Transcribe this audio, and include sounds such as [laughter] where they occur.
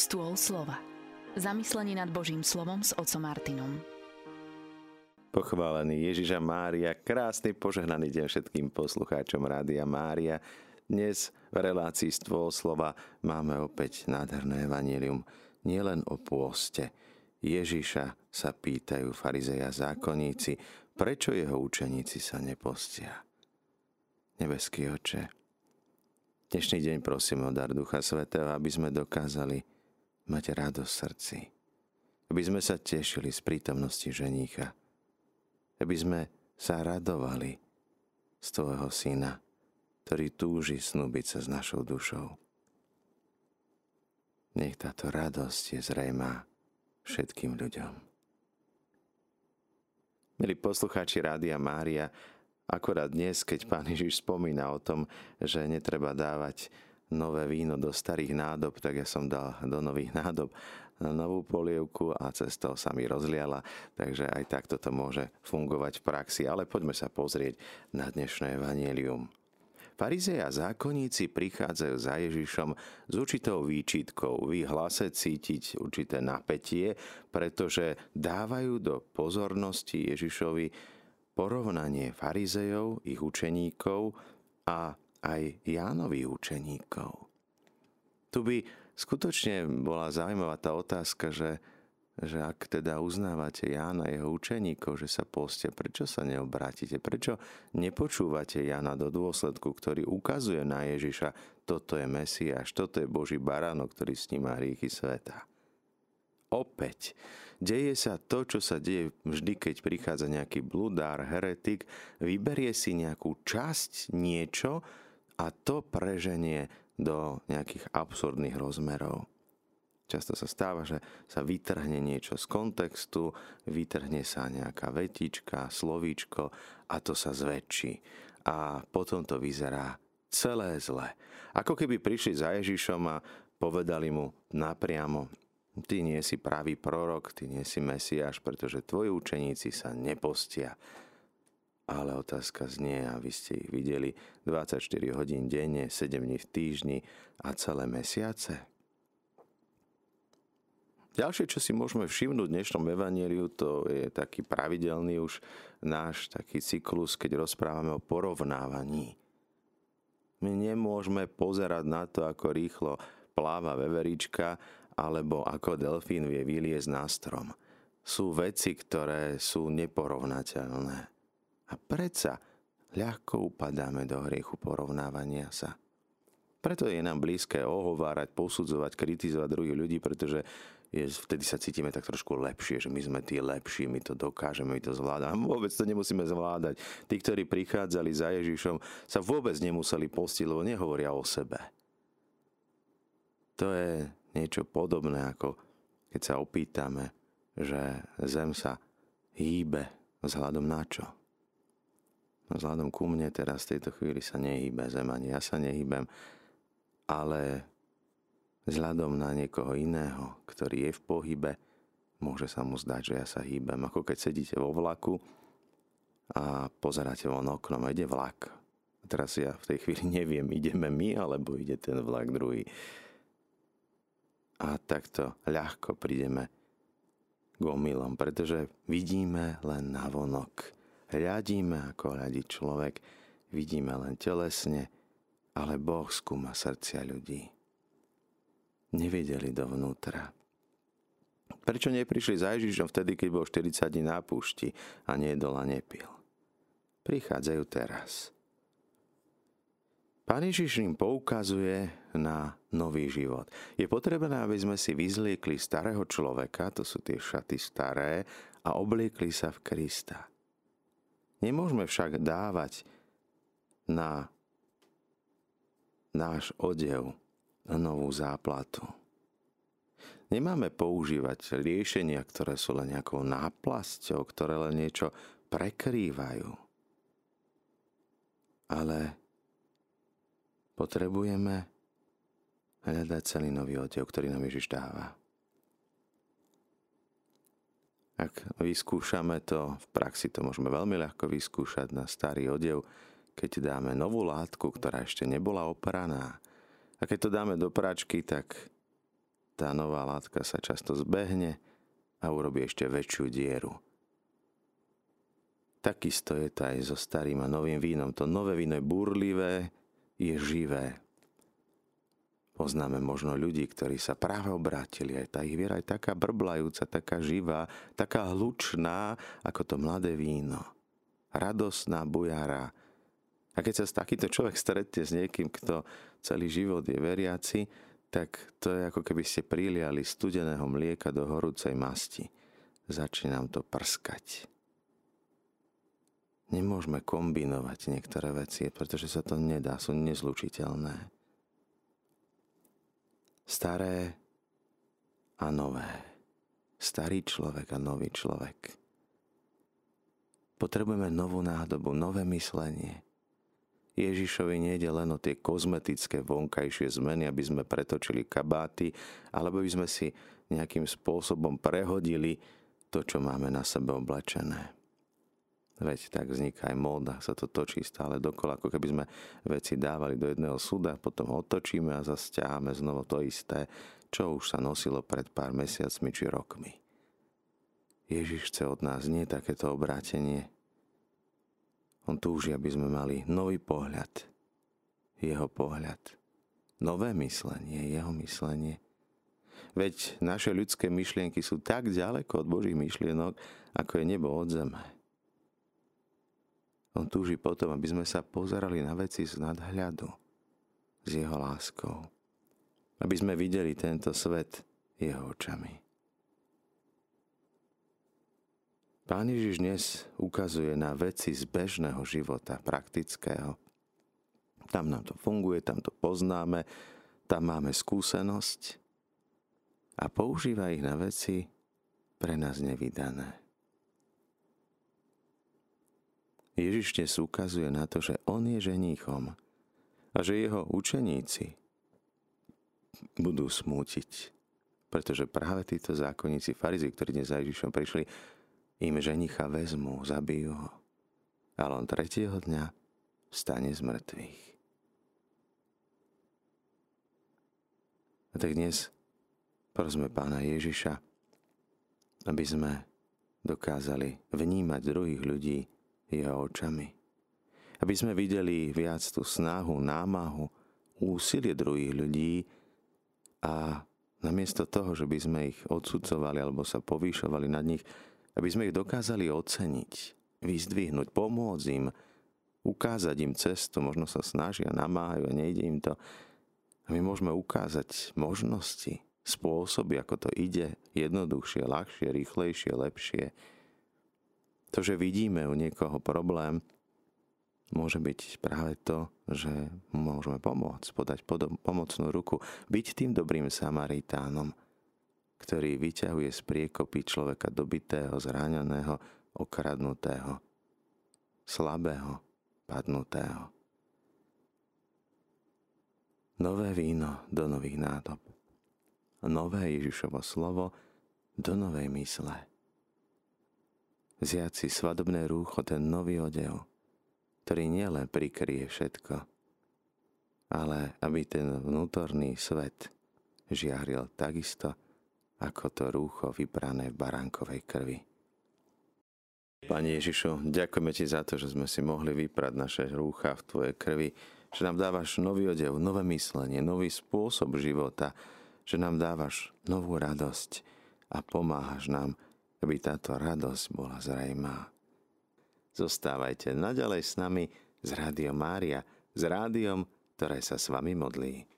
Stôl slova. Zamyslenie nad Božím slovom s otcom Martinom. Pochválený Ježiša Mária, krásny požehnaný deň všetkým poslucháčom Rádia Mária. Dnes v relácii Stôl slova máme opäť nádherné evanílium nielen o pôste. Ježiša sa pýtajú farizeja zákonníci, prečo jeho učeníci sa nepostia. Nebeský oče, dnešný deň prosím o dar Ducha Svetého, aby sme dokázali mať radosť srdci. Aby sme sa tešili z prítomnosti ženícha. Aby sme sa radovali z tvojho syna, ktorý túži snúbiť sa s našou dušou. Nech táto radosť je zrejmá všetkým ľuďom. Milí poslucháči Rádia Mária, Akorát dnes, keď pán Ježiš spomína o tom, že netreba dávať nové víno do starých nádob, tak ja som dal do nových nádob novú polievku a cestou sa mi rozliala, takže aj takto to môže fungovať v praxi. Ale poďme sa pozrieť na dnešné evanielium. Farizei a zákonníci prichádzajú za Ježišom s určitou výčitkou. V ich hlase cítiť určité napätie, pretože dávajú do pozornosti Ježišovi porovnanie farizejov, ich učeníkov a aj Jánových učeníkov. Tu by skutočne bola zaujímavá tá otázka, že, že ak teda uznávate Jána jeho učeníkov, že sa postia, prečo sa neobrátite? Prečo nepočúvate Jána do dôsledku, ktorý ukazuje na Ježiša, toto je Mesiáš, toto je Boží baránok, ktorý sníma hriechy sveta? Opäť, Deje sa to, čo sa deje vždy, keď prichádza nejaký bludár, heretik, vyberie si nejakú časť, niečo a to preženie do nejakých absurdných rozmerov. Často sa stáva, že sa vytrhne niečo z kontextu, vytrhne sa nejaká vetička, slovíčko a to sa zväčší. A potom to vyzerá celé zle. Ako keby prišli za Ježišom a povedali mu napriamo, Ty nie si pravý prorok, ty nie si Mesiáš, pretože tvoji učeníci sa nepostia. Ale otázka znie, a vy ste ich videli 24 hodín denne, 7 dní v týždni a celé mesiace. Ďalšie, čo si môžeme všimnúť v dnešnom evaníliu, to je taký pravidelný už náš taký cyklus, keď rozprávame o porovnávaní. My nemôžeme pozerať na to, ako rýchlo pláva veverička alebo ako delfín vie vyliezť na strom. Sú veci, ktoré sú neporovnateľné. A predsa ľahko upadáme do hriechu porovnávania sa. Preto je nám blízke ohovárať, posudzovať, kritizovať druhých ľudí, pretože je, vtedy sa cítime tak trošku lepšie, že my sme tí lepší, my to dokážeme, my to zvládame. Vôbec to nemusíme zvládať. Tí, ktorí prichádzali za Ježišom, sa vôbec nemuseli postiť, lebo nehovoria o sebe. To je niečo podobné, ako keď sa opýtame, že Zem sa hýbe vzhľadom na čo? Vzhľadom ku mne teraz v tejto chvíli sa nehýbe Zem, ani ja sa nehýbem, ale vzhľadom na niekoho iného, ktorý je v pohybe, môže sa mu zdať, že ja sa hýbem. Ako keď sedíte vo vlaku a pozeráte von oknom ide vlak. Teraz ja v tej chvíli [laughs] neviem, ideme my, alebo ide ten vlak druhý a takto ľahko prídeme k omylom, pretože vidíme len navonok. Hľadíme, ako hľadí človek, vidíme len telesne, ale Boh skúma srdcia ľudí. Nevideli dovnútra. Prečo neprišli za Ježišom vtedy, keď bol 40 dní na púšti a nejedol a nepil? Prichádzajú teraz. Pán Ježiš im poukazuje na nový život. Je potrebné, aby sme si vyzliekli starého človeka, to sú tie šaty staré, a obliekli sa v Krista. Nemôžeme však dávať na náš odev novú záplatu. Nemáme používať riešenia, ktoré sú len nejakou náplasťou, ktoré len niečo prekrývajú. Ale Potrebujeme hľadať celý nový odev, ktorý nám Ježiš dáva. Ak vyskúšame to, v praxi to môžeme veľmi ľahko vyskúšať na starý odev, keď dáme novú látku, ktorá ešte nebola operaná. A keď to dáme do pračky, tak tá nová látka sa často zbehne a urobí ešte väčšiu dieru. Takisto je to aj so starým a novým vínom. To nové víno je burlivé, je živé. Poznáme možno ľudí, ktorí sa práve obrátili. Aj tá ich viera je taká brblajúca, taká živá, taká hlučná, ako to mladé víno. Radosná bujara. A keď sa takýto človek stretne s niekým, kto celý život je veriaci, tak to je ako keby ste priliali studeného mlieka do horúcej masti. Začína nám to prskať. Nemôžeme kombinovať niektoré veci, pretože sa to nedá, sú nezlučiteľné staré a nové. Starý človek a nový človek. Potrebujeme novú nádobu, nové myslenie. Ježišovi nejde len o tie kozmetické vonkajšie zmeny, aby sme pretočili kabáty, alebo by sme si nejakým spôsobom prehodili to, čo máme na sebe oblečené. Veď tak vzniká aj móda, sa to točí stále dokola, ako keby sme veci dávali do jedného súda, potom otočíme a zase ťaháme znovu to isté, čo už sa nosilo pred pár mesiacmi či rokmi. Ježiš chce od nás nie takéto obrátenie. On túži, aby sme mali nový pohľad. Jeho pohľad. Nové myslenie, jeho myslenie. Veď naše ľudské myšlienky sú tak ďaleko od Božích myšlienok, ako je nebo od zeme. On túži potom, aby sme sa pozerali na veci z nadhľadu, s jeho láskou. Aby sme videli tento svet jeho očami. Pán Ježiš dnes ukazuje na veci z bežného života, praktického. Tam nám to funguje, tam to poznáme, tam máme skúsenosť a používa ich na veci pre nás nevydané. Ježiš dnes ukazuje na to, že on je ženíchom a že jeho učeníci budú smútiť. Pretože práve títo zákonníci, farizi, ktorí dnes za Ježišom prišli, im ženicha vezmú, zabijú ho. Ale on tretieho dňa vstane z mŕtvych. A tak dnes prosme pána Ježiša, aby sme dokázali vnímať druhých ľudí jeho očami. Aby sme videli viac tú snahu, námahu, úsilie druhých ľudí a namiesto toho, že by sme ich odsudzovali alebo sa povýšovali nad nich, aby sme ich dokázali oceniť, vyzdvihnúť, pomôcť im, ukázať im cestu, možno sa snažia, namáhajú a nejde im to. A my môžeme ukázať možnosti, spôsoby, ako to ide, jednoduchšie, ľahšie, rýchlejšie, lepšie, to, že vidíme u niekoho problém, môže byť práve to, že môžeme pomôcť, podať pomocnú ruku, byť tým dobrým Samaritánom, ktorý vyťahuje z priekopy človeka dobitého, zraneného, okradnutého, slabého, padnutého. Nové víno do nových nádob. Nové Ježišovo slovo do novej mysle vziať si svadobné rúcho, ten nový odev, ktorý nielen prikrie všetko, ale aby ten vnútorný svet žiaril takisto, ako to rúcho vybrané v baránkovej krvi. Pane Ježišu, ďakujeme Ti za to, že sme si mohli vyprať naše rúcha v Tvojej krvi, že nám dávaš nový odev, nové myslenie, nový spôsob života, že nám dávaš novú radosť a pomáhaš nám, aby táto radosť bola zrejmá. Zostávajte naďalej s nami z Rádio Mária, s rádiom, ktoré sa s vami modlí.